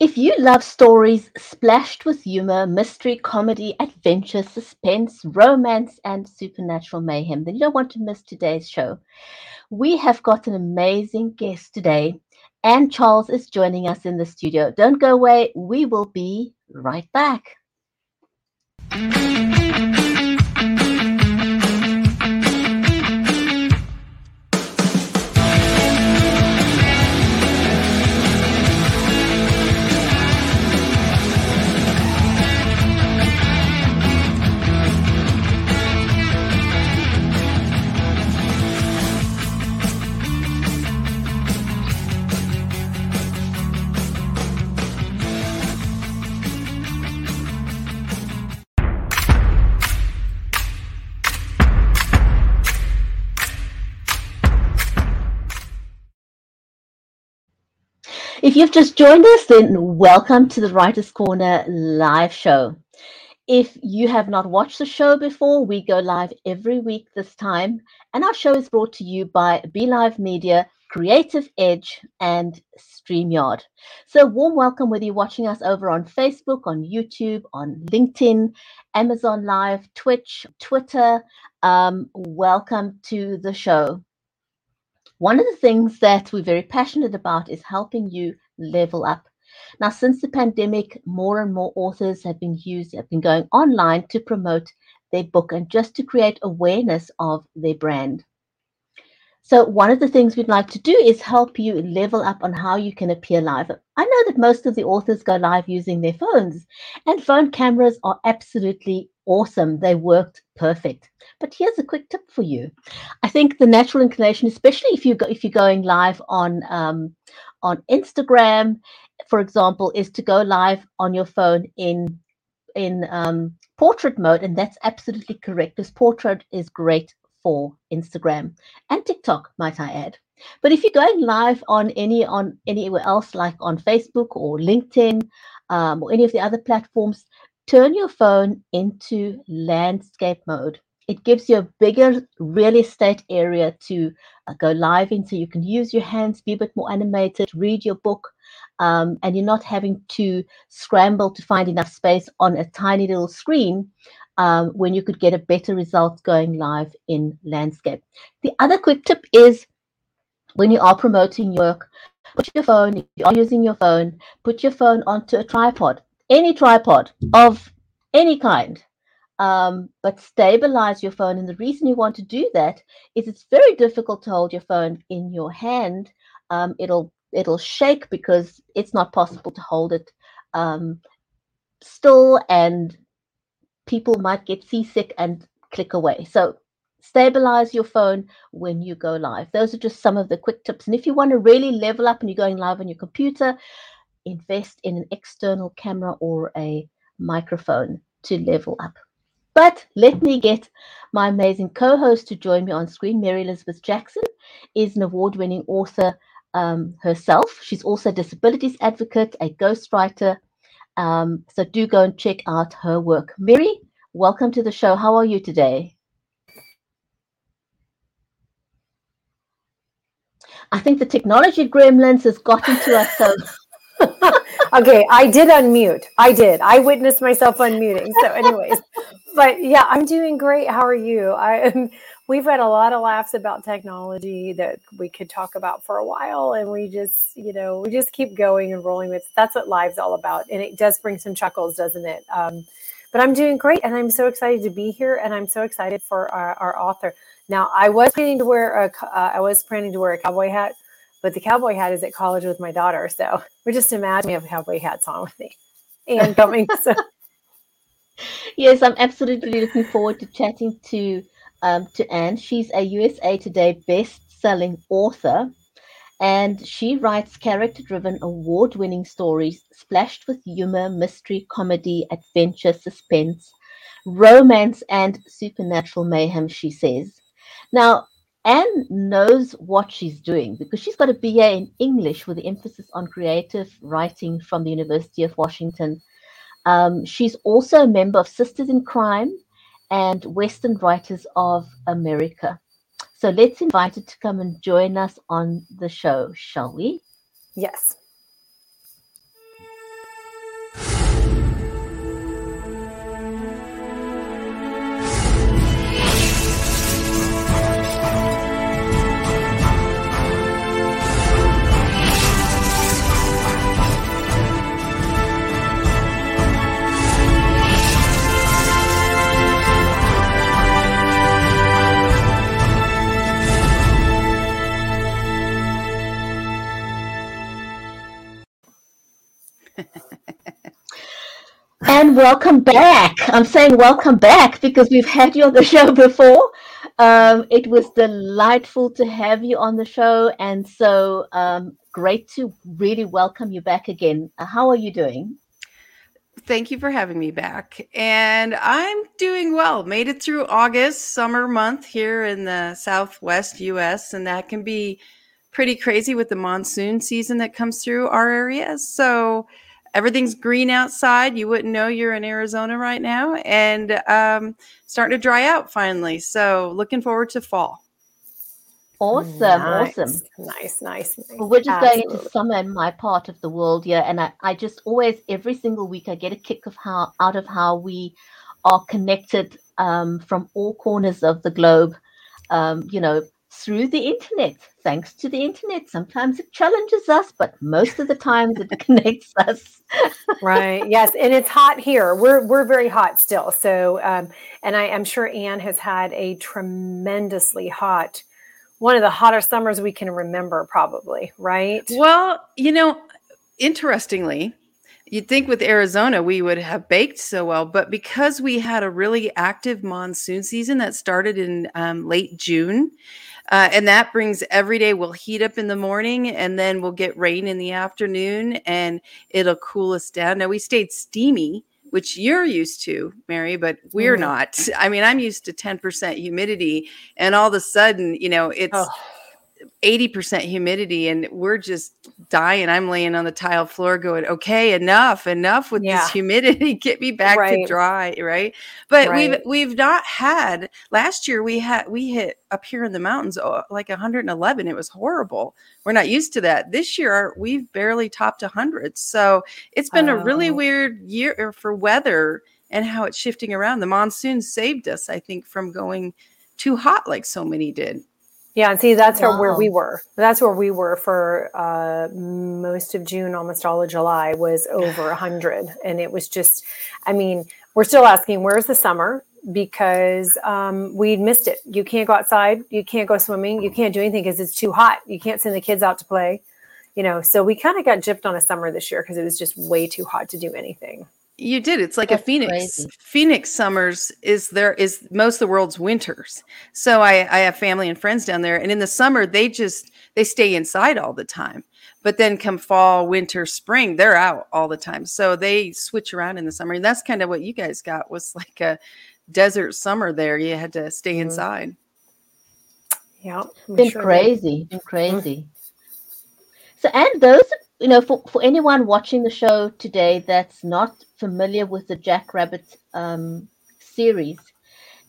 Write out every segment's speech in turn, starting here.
If you love stories splashed with humor, mystery, comedy, adventure, suspense, romance, and supernatural mayhem, then you don't want to miss today's show. We have got an amazing guest today, and Charles is joining us in the studio. Don't go away, we will be right back. If you've just joined us, then welcome to the Writers Corner live show. If you have not watched the show before, we go live every week this time, and our show is brought to you by BeLive Media, Creative Edge, and StreamYard. So, warm welcome whether you're watching us over on Facebook, on YouTube, on LinkedIn, Amazon Live, Twitch, Twitter. Um, welcome to the show. One of the things that we're very passionate about is helping you level up. Now, since the pandemic, more and more authors have been used, have been going online to promote their book and just to create awareness of their brand. So, one of the things we'd like to do is help you level up on how you can appear live. I know that most of the authors go live using their phones, and phone cameras are absolutely awesome. They worked perfect. But here's a quick tip for you. I think the natural inclination, especially if you go, if you're going live on um, on Instagram, for example, is to go live on your phone in in um, portrait mode, and that's absolutely correct. Because portrait is great for Instagram and TikTok, might I add. But if you're going live on any on anywhere else, like on Facebook or LinkedIn um, or any of the other platforms, turn your phone into landscape mode. It gives you a bigger real estate area to uh, go live in so you can use your hands, be a bit more animated, read your book, um, and you're not having to scramble to find enough space on a tiny little screen um, when you could get a better result going live in landscape. The other quick tip is when you are promoting your work, put your phone, if you are using your phone, put your phone onto a tripod any tripod of any kind, um, but stabilize your phone. And the reason you want to do that is it's very difficult to hold your phone in your hand. Um, it'll it'll shake because it's not possible to hold it um, still, and people might get seasick and click away. So stabilize your phone when you go live. Those are just some of the quick tips. And if you want to really level up and you're going live on your computer, invest in an external camera or a microphone to level up. But let me get my amazing co-host to join me on screen. Mary Elizabeth Jackson is an award-winning author um, herself. She's also a disabilities advocate, a ghostwriter. Um, so do go and check out her work. Mary, welcome to the show. How are you today? I think the technology gremlins has gotten to us. So okay, I did unmute. I did. I witnessed myself unmuting. So, anyways, but yeah, I'm doing great. How are you? I am. We've had a lot of laughs about technology that we could talk about for a while, and we just, you know, we just keep going and rolling with. That's what live's all about, and it does bring some chuckles, doesn't it? Um, but I'm doing great, and I'm so excited to be here, and I'm so excited for our, our author. Now, I was planning to wear a, uh, I was planning to wear a cowboy hat but the cowboy hat is at college with my daughter. So we're just imagine we have cowboy hats on with me and coming. so yes, I'm absolutely looking forward to chatting to um, to Anne. She's a USA Today best-selling author, and she writes character-driven, award-winning stories splashed with humor, mystery, comedy, adventure, suspense, romance, and supernatural mayhem. She says. Now, Anne knows what she's doing because she's got a BA in English with the emphasis on creative writing from the University of Washington. Um, she's also a member of Sisters in Crime and Western Writers of America. So let's invite her to come and join us on the show, shall we? Yes. And welcome back. I'm saying welcome back because we've had you on the show before. Um, it was delightful to have you on the show, and so um, great to really welcome you back again. Uh, how are you doing? Thank you for having me back. And I'm doing well. Made it through August, summer month here in the Southwest US, and that can be pretty crazy with the monsoon season that comes through our area. So everything's green outside. You wouldn't know you're in Arizona right now, and um, starting to dry out finally. So looking forward to fall. Awesome, nice. awesome. Nice, nice, nice. Well, we're just Absolutely. going into summer in my part of the world, yeah. And I, I just always, every single week, I get a kick of how out of how we are connected um, from all corners of the globe. Um, you know, through the internet. Thanks to the internet, sometimes it challenges us, but most of the times it connects us. right. Yes, and it's hot here. We're we're very hot still. So, um, and I am sure Anne has had a tremendously hot, one of the hottest summers we can remember, probably. Right. Well, you know, interestingly, You'd think with Arizona we would have baked so well, but because we had a really active monsoon season that started in um, late June, uh, and that brings every day we'll heat up in the morning and then we'll get rain in the afternoon and it'll cool us down. Now we stayed steamy, which you're used to, Mary, but we're mm. not. I mean, I'm used to 10% humidity and all of a sudden, you know, it's. Oh 80% humidity and we're just dying. I'm laying on the tile floor going, okay, enough, enough with yeah. this humidity. Get me back right. to dry. Right. But right. we've, we've not had last year we had, we hit up here in the mountains oh, like 111. It was horrible. We're not used to that. This year we've barely topped 100. So it's been a really oh. weird year uh, for weather and how it's shifting around. The monsoon saved us, I think, from going too hot like so many did. Yeah, and see, that's wow. where we were. That's where we were for uh, most of June, almost all of July was over a hundred, and it was just. I mean, we're still asking, where's the summer? Because um, we missed it. You can't go outside. You can't go swimming. You can't do anything because it's too hot. You can't send the kids out to play. You know, so we kind of got gypped on a summer this year because it was just way too hot to do anything. You did. It's like That's a phoenix. Crazy. Phoenix summers is there is most of the world's winters. So I, I have family and friends down there, and in the summer they just they stay inside all the time. But then come fall, winter, spring, they're out all the time. So they switch around in the summer. And that's kind of what you guys got was like a desert summer there. You had to stay mm-hmm. inside. Yeah. Been sure crazy. Been crazy. So and those you know, for, for anyone watching the show today that's not familiar with the Jackrabbit um, series,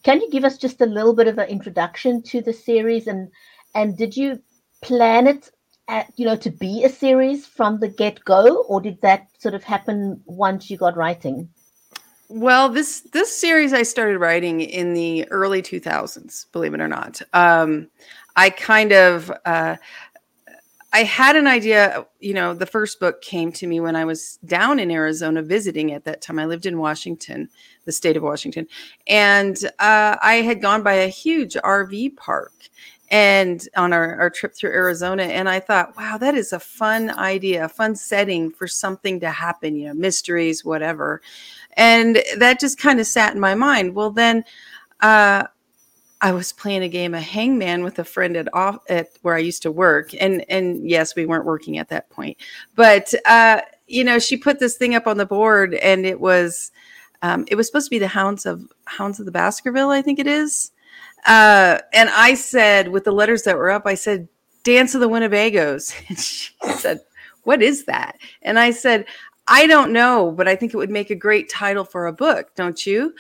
can you give us just a little bit of an introduction to the series and and did you plan it at, you know to be a series from the get go or did that sort of happen once you got writing? Well, this this series I started writing in the early 2000s, believe it or not. Um, I kind of uh, I had an idea, you know, the first book came to me when I was down in Arizona visiting at that time. I lived in Washington, the state of Washington, and uh, I had gone by a huge RV park and on our, our trip through Arizona. And I thought, wow, that is a fun idea, a fun setting for something to happen, you know, mysteries, whatever. And that just kind of sat in my mind. Well, then, uh, I was playing a game of hangman with a friend at off at where I used to work, and and yes, we weren't working at that point, but uh, you know, she put this thing up on the board, and it was um, it was supposed to be the Hounds of Hounds of the Baskerville, I think it is, uh, and I said with the letters that were up, I said Dance of the Winnebagos, and she said, "What is that?" And I said, I don't know, but I think it would make a great title for a book, don't you?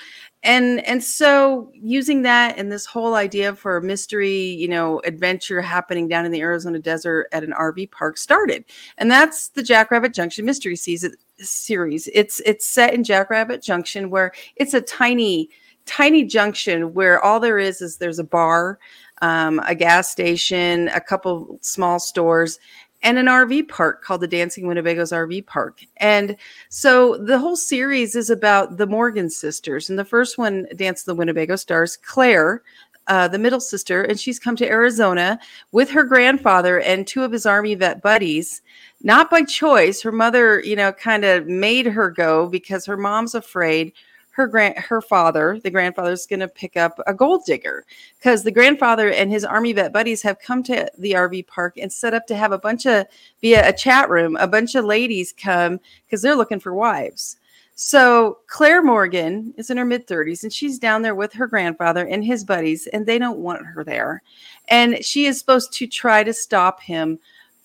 and and so using that and this whole idea for a mystery you know adventure happening down in the arizona desert at an rv park started and that's the jackrabbit junction mystery series it's it's set in jackrabbit junction where it's a tiny tiny junction where all there is is there's a bar um, a gas station a couple small stores and an RV park called the Dancing Winnebagos RV Park. And so the whole series is about the Morgan sisters. And the first one, Dance the Winnebago, stars Claire, uh, the middle sister, and she's come to Arizona with her grandfather and two of his army vet buddies. Not by choice. Her mother, you know, kind of made her go because her mom's afraid her grand her father, the grandfather, is going to pick up a gold digger because the grandfather and his army vet buddies have come to the RV park and set up to have a bunch of via a chat room, a bunch of ladies come because they're looking for wives. So Claire Morgan is in her mid 30s and she's down there with her grandfather and his buddies, and they don't want her there. And she is supposed to try to stop him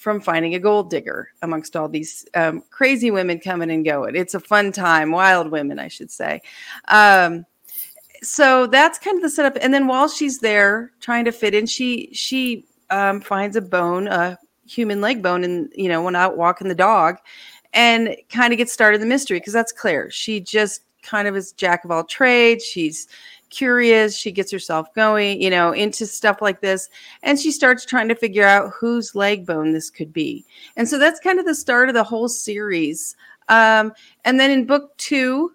from finding a gold digger amongst all these um, crazy women coming and going. It's a fun time, wild women, I should say. Um, so that's kind of the setup. And then while she's there trying to fit in, she she um, finds a bone, a human leg bone, and you know, when out walking the dog, and kind of gets started the mystery because that's Claire. She just kind of is jack of all trades. She's curious. She gets herself going, you know, into stuff like this. And she starts trying to figure out whose leg bone this could be. And so that's kind of the start of the whole series. Um, and then in book two,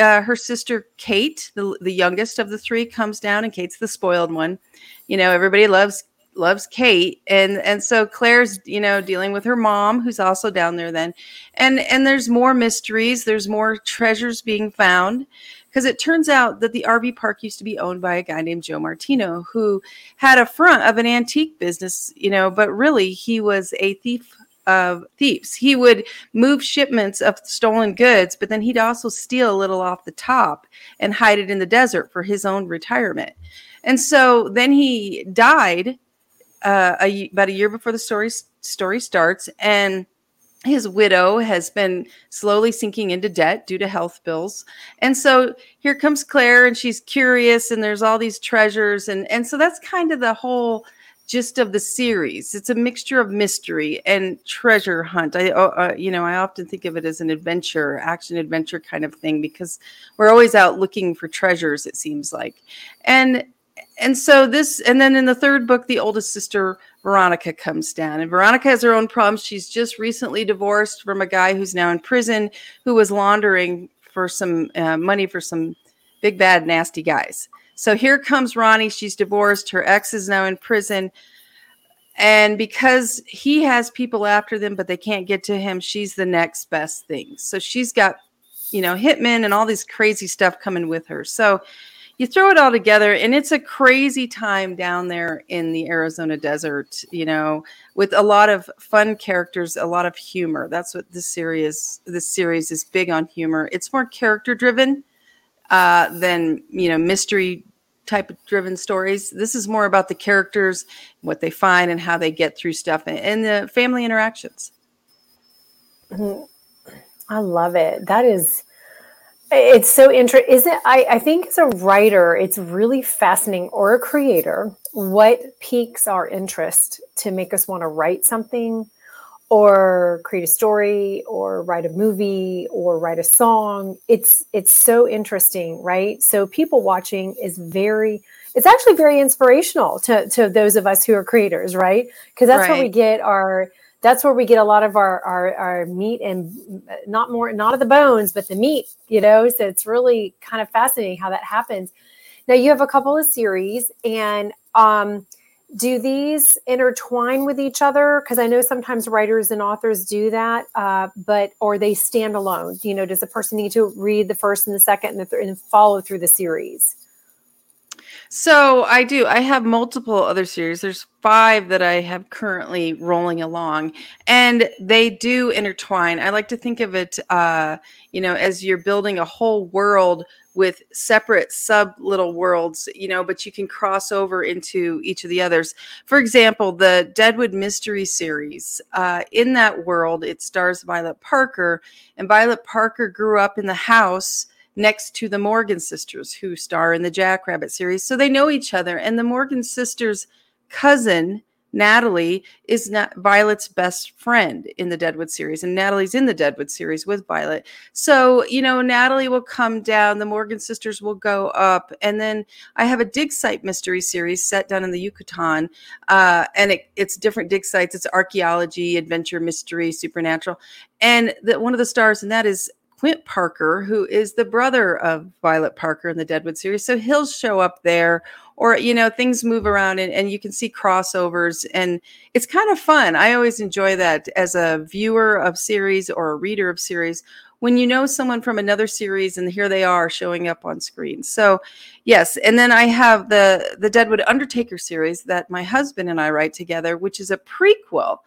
uh, her sister Kate, the, the youngest of the three, comes down, and Kate's the spoiled one. You know, everybody loves loves Kate and and so Claire's you know dealing with her mom who's also down there then and and there's more mysteries there's more treasures being found because it turns out that the RV park used to be owned by a guy named Joe Martino who had a front of an antique business, you know, but really he was a thief of thieves. He would move shipments of stolen goods, but then he'd also steal a little off the top and hide it in the desert for his own retirement. And so then he died uh, a, about a year before the story story starts, and his widow has been slowly sinking into debt due to health bills. And so here comes claire and she's curious and there's all these treasures. And and so that's kind of the whole gist of the series. It's a mixture of mystery and treasure hunt. I uh, uh you know i often think of it as an adventure action adventure kind of thing because we're always out looking for treasures it seems like. And and so this and then in the third book the oldest sister veronica comes down. And veronica has her own problems. She's just recently divorced from a guy who's now in prison who was laundering for some uh, money for some big bad nasty guys. So here comes ronnie. She's divorced. Her ex is now in prison. And because he has people after them but they can't get to him she's the next best thing. So she's got you know hitmen and all these crazy stuff coming with her. So you throw it all together and it's a crazy time down there in the Arizona desert, you know, with a lot of fun characters, a lot of humor. That's what this series this series is big on humor. It's more character driven uh, than, you know, mystery type of driven stories. This is more about the characters, what they find and how they get through stuff and, and the family interactions. Mm-hmm. I love it. That is it's so interesting. Is it? I, I think as a writer, it's really fascinating, or a creator, what piques our interest to make us want to write something, or create a story, or write a movie, or write a song. It's it's so interesting, right? So people watching is very. It's actually very inspirational to to those of us who are creators, right? Because that's right. where we get our that's where we get a lot of our, our, our meat and not more not of the bones but the meat you know? So it's really kind of fascinating how that happens. Now you have a couple of series and um, do these intertwine with each other? Because i know sometimes writers and authors do that uh, but or they stand alone. You know does the person need to read the first and the second and, the th- and follow through the series so I do. I have multiple other series. There's five that I have currently rolling along, and they do intertwine. I like to think of it, uh, you know, as you're building a whole world with separate sub little worlds, you know, but you can cross over into each of the others. For example, the Deadwood Mystery series. Uh, in that world, it stars Violet Parker, and Violet Parker grew up in the house next to the Morgan sisters who star in the Jackrabbit series. So they know each other. And the Morgan sisters' cousin, Natalie, is not Violet's best friend in the Deadwood series. And Natalie's in the Deadwood series with Violet. So, you know, Natalie will come down, the Morgan sisters will go up. And then I have a dig site mystery series set down in the Yucatan. Uh, and it, it's different dig sites. It's archaeology, adventure, mystery, supernatural. And the, one of the stars in that is Quint Parker, who is the brother of Violet Parker in the Deadwood series. So he'll show up there, or, you know, things move around and, and you can see crossovers. And it's kind of fun. I always enjoy that as a viewer of series or a reader of series when you know someone from another series and here they are showing up on screen. So, yes, and then I have the the Deadwood Undertaker series that my husband and I write together, which is a prequel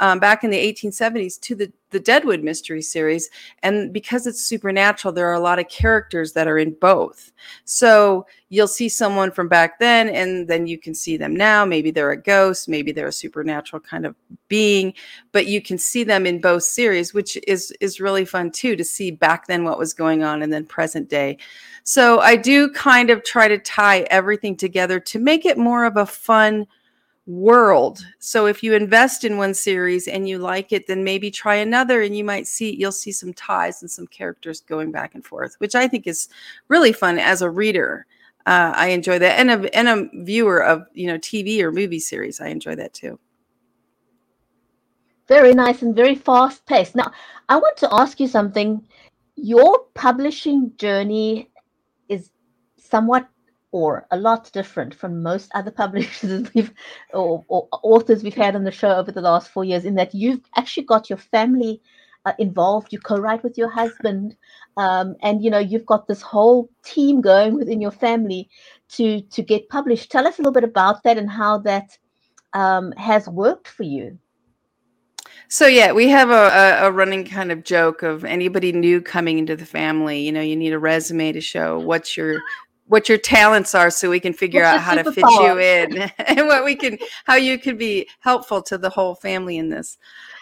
um, back in the 1870s to the, the Deadwood Mystery Series. And because it's supernatural, there are a lot of characters that are in both. So you'll see someone from back then, and then you can see them now. Maybe they're a ghost, maybe they're a supernatural kind of being, but you can see them in both series, which is is really fun too to see back then what was going on and then present day. So I do kind of try to tie everything together to make it more of a fun world. So if you invest in one series and you like it, then maybe try another and you might see you'll see some ties and some characters going back and forth, which I think is really fun as a reader. Uh, I enjoy that, and a and a viewer of you know TV or movie series. I enjoy that too. Very nice and very fast paced. Now, I want to ask you something. Your publishing journey is somewhat or a lot different from most other publishers we've or, or, authors we've had on the show over the last four years in that you've actually got your family uh, involved you co-write with your husband um, and you know you've got this whole team going within your family to to get published tell us a little bit about that and how that um, has worked for you so yeah, we have a, a, running kind of joke of anybody new coming into the family. You know, you need a resume to show what's your what your talents are so we can figure out how to fit you in and what we can how you could be helpful to the whole family in this.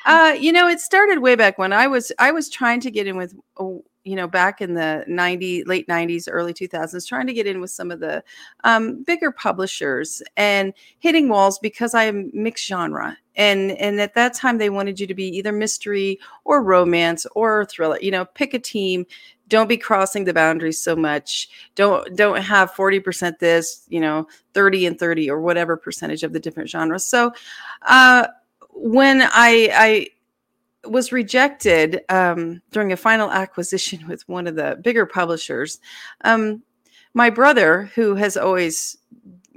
Uh, you know it started way back when i was i was trying to get in with oh, you know back in the 90 late 90s early 2000s trying to get in with some of the um, bigger publishers and hitting walls because i'm mixed genre. And and at that time they wanted you to be either mystery or romance or thriller you know pick a team don't be crossing the boundaries so much. Don't don't have 40% this you know 30 and 30 or whatever percentage of the different genres. So uh, when i i was rejected um, during a final acquisition with one of the bigger publishers um, my brother who has always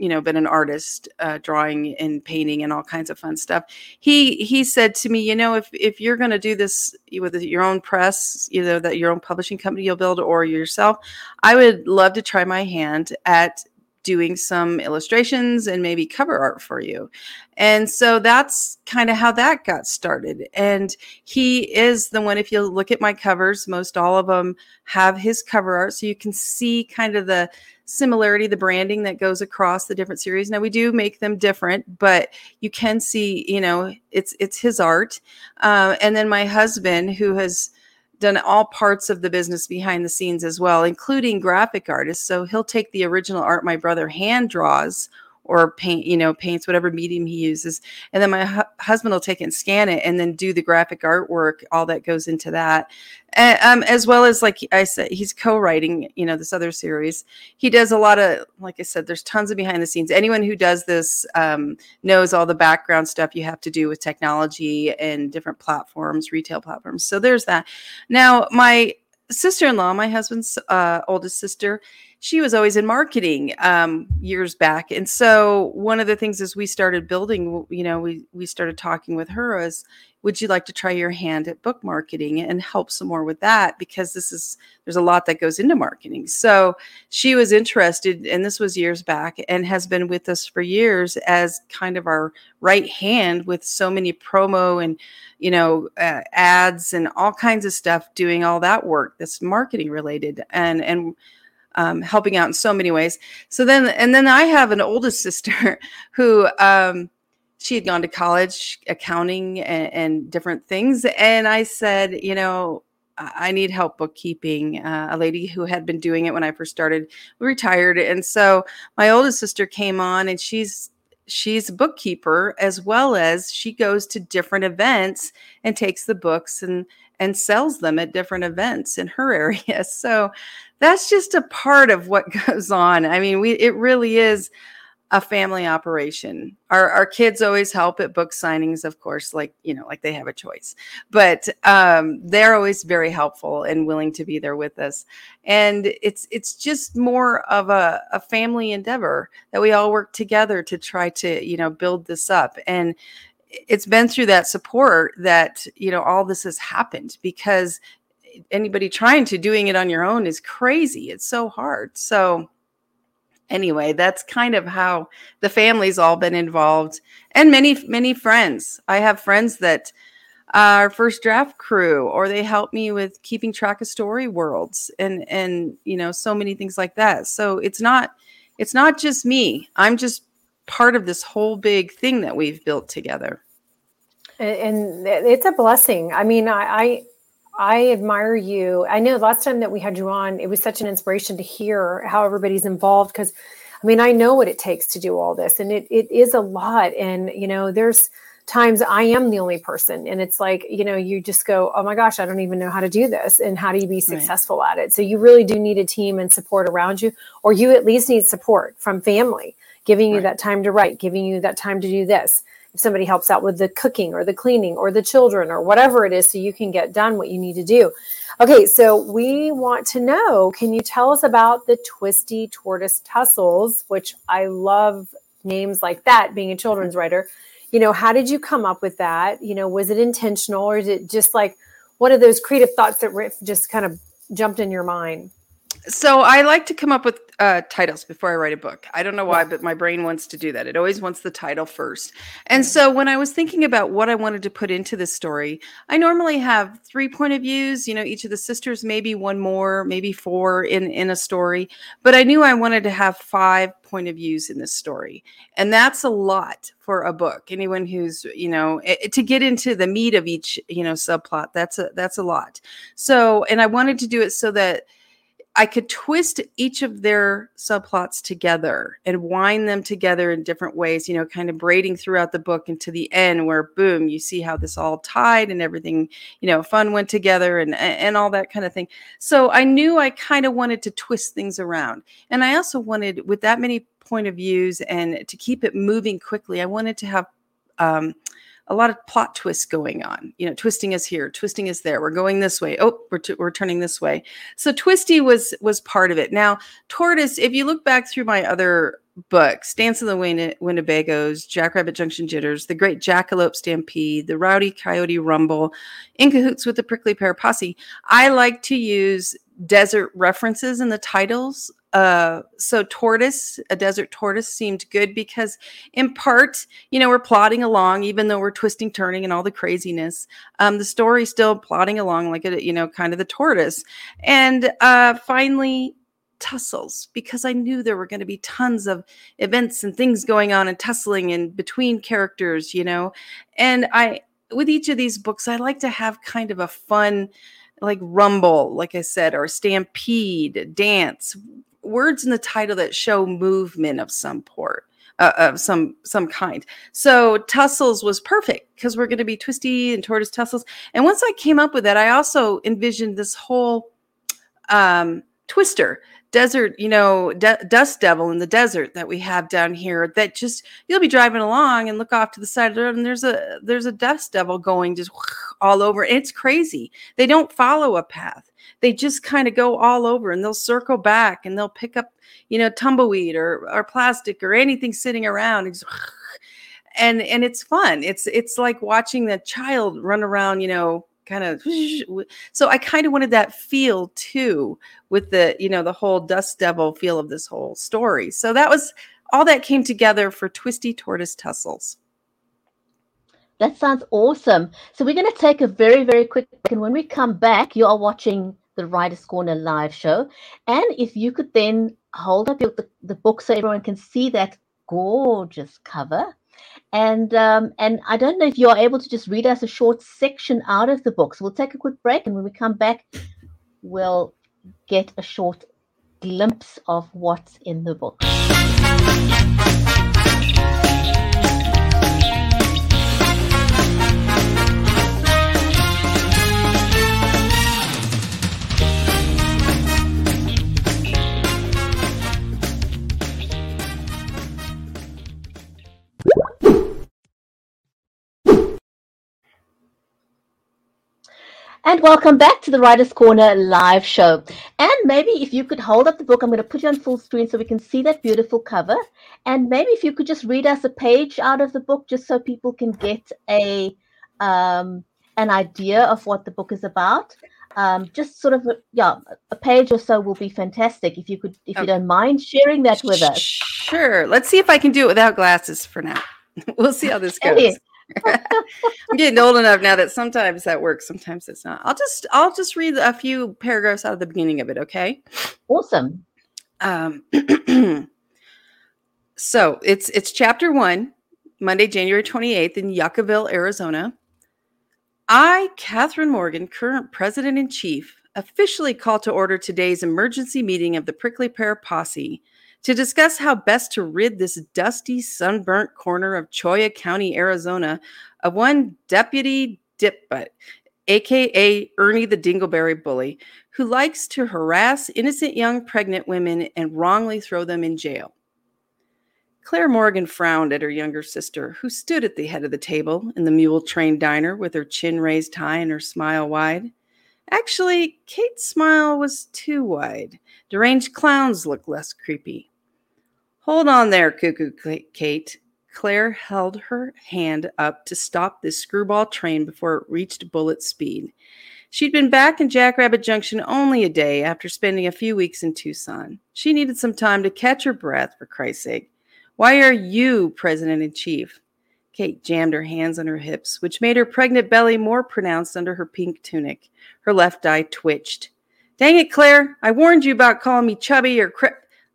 you know been an artist uh, drawing and painting and all kinds of fun stuff. He he said to me you know if if you're going to do this with your own press either that your own publishing company you'll build or yourself i would love to try my hand at doing some illustrations and maybe cover art for you. And so that's kind of how that got started. And he is the one, if you look at my covers, most all of them have his cover art. So you can see kind of the similarity, the branding that goes across the different series. Now we do make them different, but you can see, you know, it's it's his art. Uh, and then my husband, who has done all parts of the business behind the scenes as well, including graphic artists. So he'll take the original art my brother hand draws or paint, you know, paints whatever medium he uses. And then my hu- husband will take it and scan it and then do the graphic artwork, all that goes into that. And, um, as well as, like I said, he's co writing, you know, this other series. He does a lot of, like I said, there's tons of behind the scenes. Anyone who does this um, knows all the background stuff you have to do with technology and different platforms, retail platforms. So there's that. Now, my sister in law, my husband's uh, oldest sister, she was always in marketing um, years back. And so one of the things as we started building, you know, we, we started talking with her as, would you like to try your hand at book marketing and help some more with that? Because this is, there's a lot that goes into marketing. So she was interested, and this was years back and has been with us for years as kind of our right hand with so many promo and, you know, uh, ads and all kinds of stuff, doing all that work that's marketing related. And, and, um, helping out in so many ways. So then, and then I have an oldest sister who um, she had gone to college, accounting and, and, different things. And I said, you know, I need help bookkeeping. Uh, a lady who had been doing it when I first started retired, and so my oldest sister came on, and she's she's a bookkeeper as well as she goes to different events and takes the books and and sells them at different events in her area. So that's just a part of what goes on. I mean, we it really is a family operation. Our our kids always help at book signings, of course, like you know, like they have a choice. But um, they're always very helpful and willing to be there with us. And it's it's just more of a, a family endeavor that we all work together to try to you know build this up. And it's been through that support that you know all this has happened because anybody trying to doing it on your own is crazy. It's so hard. So anyway, that's kind of how the family's all been involved and many, many friends. I have friends that are first draft crew or they help me with keeping track of story worlds and and you know so many things like that so it's not it's not just me i'm just part of this whole big thing that we've built together and it's a blessing i mean i I admire you. I know last time that we had you on, it was such an inspiration to hear how everybody's involved because I mean, I know what it takes to do all this and it, it is a lot. And, you know, there's times I am the only person and it's like, you know, you just go, oh my gosh, I don't even know how to do this. And how do you be successful right. at it? So you really do need a team and support around you, or you at least need support from family, giving you right. that time to write, giving you that time to do this if somebody helps out with the cooking or the cleaning or the children or whatever it is so you can get done what you need to do. Okay, so we want to know can you tell us about the twisty tortoise tussles, which I love names like that being a children's writer. You know, how did you come up with that? You know, was it intentional or is it just like one of those creative thoughts that just kind of jumped in your mind? So I like to come up with uh, titles before I write a book. I don't know why, but my brain wants to do that. It always wants the title first. And so when I was thinking about what I wanted to put into this story, I normally have three point of views. You know, each of the sisters, maybe one more, maybe four in in a story. But I knew I wanted to have five point of views in this story, and that's a lot for a book. Anyone who's you know it, to get into the meat of each you know subplot, that's a that's a lot. So, and I wanted to do it so that I could twist each of their subplots together and wind them together in different ways, you know, kind of braiding throughout the book into the end where boom, you see how this all tied and everything, you know, fun went together and and all that kind of thing. So I knew I kind of wanted to twist things around. And I also wanted with that many point of views and to keep it moving quickly, I wanted to have um, a lot of plot twists going on. You know, twisting is here, twisting is there. We're going this way. Oh, we're, t- we're turning this way. So twisty was was part of it. Now, tortoise. If you look back through my other books, Dance of the Win- Winnebagos, Jackrabbit Junction Jitters, The Great Jackalope Stampede, The Rowdy Coyote Rumble, In Cahoots with the Prickly Pear Posse, I like to use desert references in the titles uh so tortoise a desert tortoise seemed good because in part you know we're plodding along even though we're twisting turning and all the craziness um the story's still plodding along like a you know kind of the tortoise. And uh finally tussles because i knew there were going to be tons of events and things going on and tussling and between characters you know? And i with each of these books i like to have kind of a fun like rumble like i said or stampede dance words in the title that show movement of some port uh, of some some kind. So tussles was perfect because we're going to be twisty and tortoise tussles. And once I came up with that, I also envisioned this whole um, twister desert, you know, de- dust devil in the desert that we have down here. That just you'll be driving along and look off to the side of the road, and there's a there's a dust devil going just all over. It's crazy. They don't follow a path they just kind of go all over and they'll circle back and they'll pick up, you know, tumbleweed or or plastic or anything sitting around. And, just, and and it's fun. It's it's like watching the child run around, you know, kind of so i kind of wanted that feel too with the you know the whole dust devil feel of this whole story so that was all that came together for twisty tortoise tussles that sounds awesome so we're going to take a very very quick break and when we come back you are watching the Writers Corner live show. And if you could then hold up your, the, the book so everyone can see that gorgeous cover. And um, and I don't know if you're able to just read us a short section out of the book. So we'll take a quick break, and when we come back, we'll get a short glimpse of what's in the book. And welcome back to the Writers Corner live show. And maybe if you could hold up the book, I'm going to put you on full screen so we can see that beautiful cover. And maybe if you could just read us a page out of the book, just so people can get a um, an idea of what the book is about. Um, just sort of, yeah, a page or so will be fantastic. If you could, if you don't mind sharing that with us. Sure. Let's see if I can do it without glasses for now. we'll see how this goes. I'm getting old enough now that sometimes that works, sometimes it's not. I'll just I'll just read a few paragraphs out of the beginning of it, okay? Awesome. Um, so it's it's chapter one, Monday, January 28th in Yuccaville, Arizona. I, Catherine Morgan, current president in chief, officially call to order today's emergency meeting of the Prickly Pear Posse to discuss how best to rid this dusty, sunburnt corner of Cholla County, Arizona, of one Deputy Dipbutt, aka Ernie the Dingleberry Bully, who likes to harass innocent young pregnant women and wrongly throw them in jail. Claire Morgan frowned at her younger sister, who stood at the head of the table in the mule train diner with her chin raised high and her smile wide. Actually, Kate's smile was too wide. Deranged clowns looked less creepy. Hold on there, Cuckoo Kate. Claire held her hand up to stop this screwball train before it reached bullet speed. She'd been back in Jackrabbit Junction only a day after spending a few weeks in Tucson. She needed some time to catch her breath, for Christ's sake. Why are you president in chief? Kate jammed her hands on her hips, which made her pregnant belly more pronounced under her pink tunic. Her left eye twitched. Dang it, Claire. I warned you about calling me chubby or cri-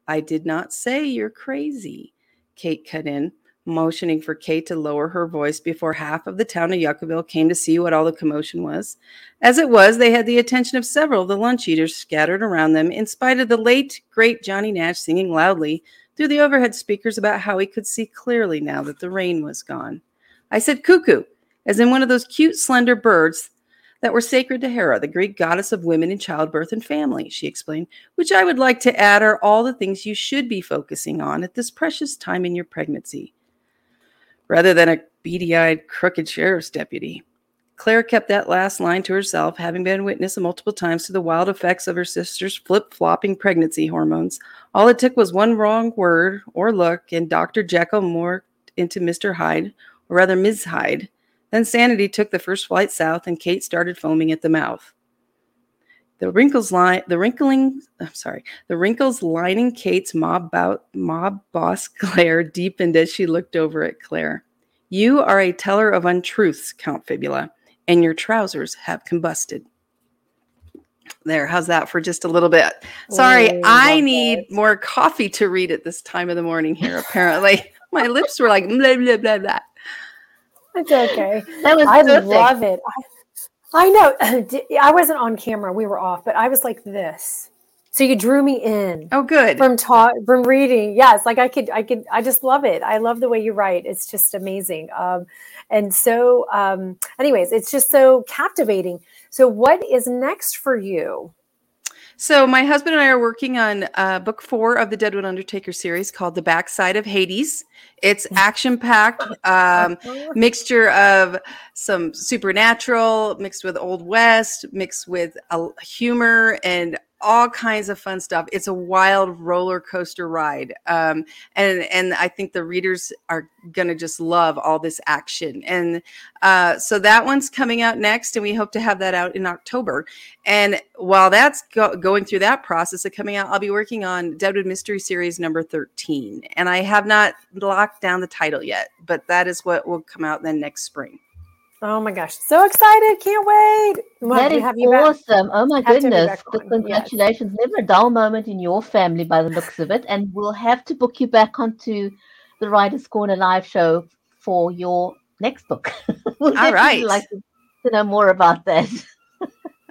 I did not say you're crazy, Kate cut in, motioning for Kate to lower her voice before half of the town of Yuccaville came to see what all the commotion was. As it was, they had the attention of several of the lunch eaters scattered around them, in spite of the late, great Johnny Nash singing loudly through the overhead speakers about how he could see clearly now that the rain was gone. I said cuckoo, as in one of those cute, slender birds that were sacred to Hera, the Greek goddess of women in childbirth and family, she explained, which I would like to add are all the things you should be focusing on at this precious time in your pregnancy, rather than a beady eyed, crooked sheriff's deputy. Claire kept that last line to herself, having been witness multiple times to the wild effects of her sister's flip flopping pregnancy hormones. All it took was one wrong word or look, and Dr. Jekyll morphed into Mr. Hyde, or rather Ms. Hyde, then Sanity took the first flight south, and Kate started foaming at the mouth. The wrinkles line, the wrinkling, I'm sorry, the wrinkles lining Kate's mob bout, mob boss glare deepened as she looked over at Claire. You are a teller of untruths, Count Fibula, and your trousers have combusted. There, how's that for just a little bit? Sorry, oh, I need that. more coffee to read at this time of the morning here, apparently. My lips were like blah, blah, blah, blah. It's okay. That was I perfect. love it. I, I know. I wasn't on camera. We were off, but I was like this. So you drew me in. Oh, good. From taught from reading. Yes, like I could, I could, I just love it. I love the way you write. It's just amazing. Um, and so, um, anyways, it's just so captivating. So, what is next for you? So my husband and I are working on uh, book four of the Deadwood Undertaker series called "The Backside of Hades." It's action packed, um, mixture of some supernatural mixed with old west, mixed with a humor and all kinds of fun stuff. It's a wild roller coaster ride, um, and and I think the readers are gonna just love all this action. And uh, so that one's coming out next, and we hope to have that out in October. And while that's go- going through that process of coming out, I'll be working on Deadwood Mystery Series number thirteen, and I have not locked down the title yet, but that is what will come out then next spring. Oh my gosh, so excited! Can't wait. That is awesome. Oh my goodness. Congratulations. Yes. Never a dull moment in your family by the looks of it. And we'll have to book you back onto the Writers Corner live show for your next book. we'll All right. like to, to, know more about that.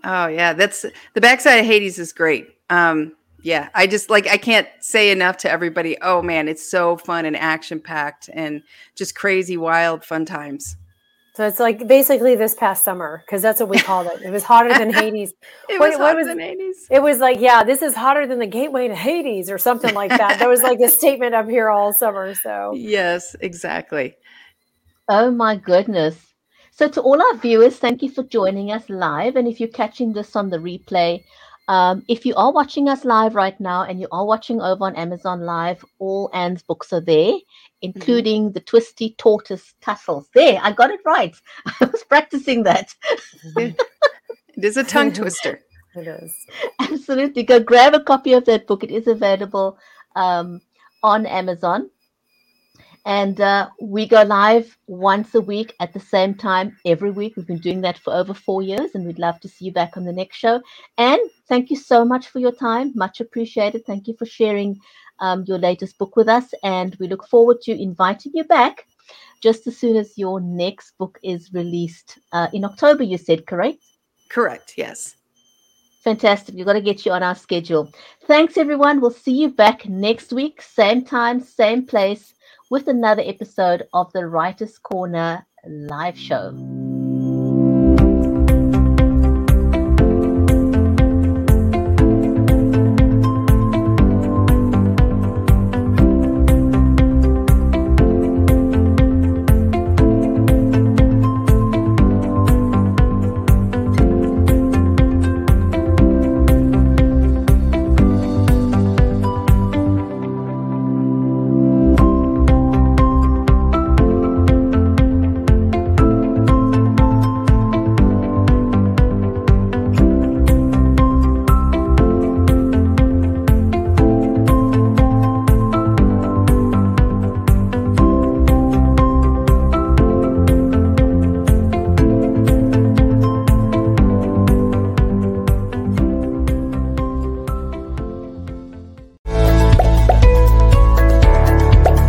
oh yeah, that's the backside of Hades is great. Um, yeah, I just like I can't say enough to everybody. Oh man, it's so fun and action packed and just crazy, wild, fun times. So it's like basically this past summer because that's what we called it. It was hotter than Hades. it was hotter was, than Hades. It was like, yeah, this is hotter than the gateway to Hades or something like that. that was like a statement up here all summer. So yes, exactly. Oh my goodness. So, to all our viewers, thank you for joining us live. And if you're catching this on the replay, um, if you are watching us live right now and you are watching over on Amazon Live, all Anne's books are there, including mm-hmm. the Twisty Tortoise Tussles. There, I got it right. I was practicing that. it is a tongue twister. It is. Absolutely. Go grab a copy of that book. It is available um, on Amazon. And uh, we go live once a week at the same time every week. We've been doing that for over four years, and we'd love to see you back on the next show. And thank you so much for your time. Much appreciated. Thank you for sharing um, your latest book with us. And we look forward to inviting you back just as soon as your next book is released uh, in October, you said, correct? Correct, yes. Fantastic. We've got to get you on our schedule. Thanks, everyone. We'll see you back next week, same time, same place with another episode of the Writer's Corner live show.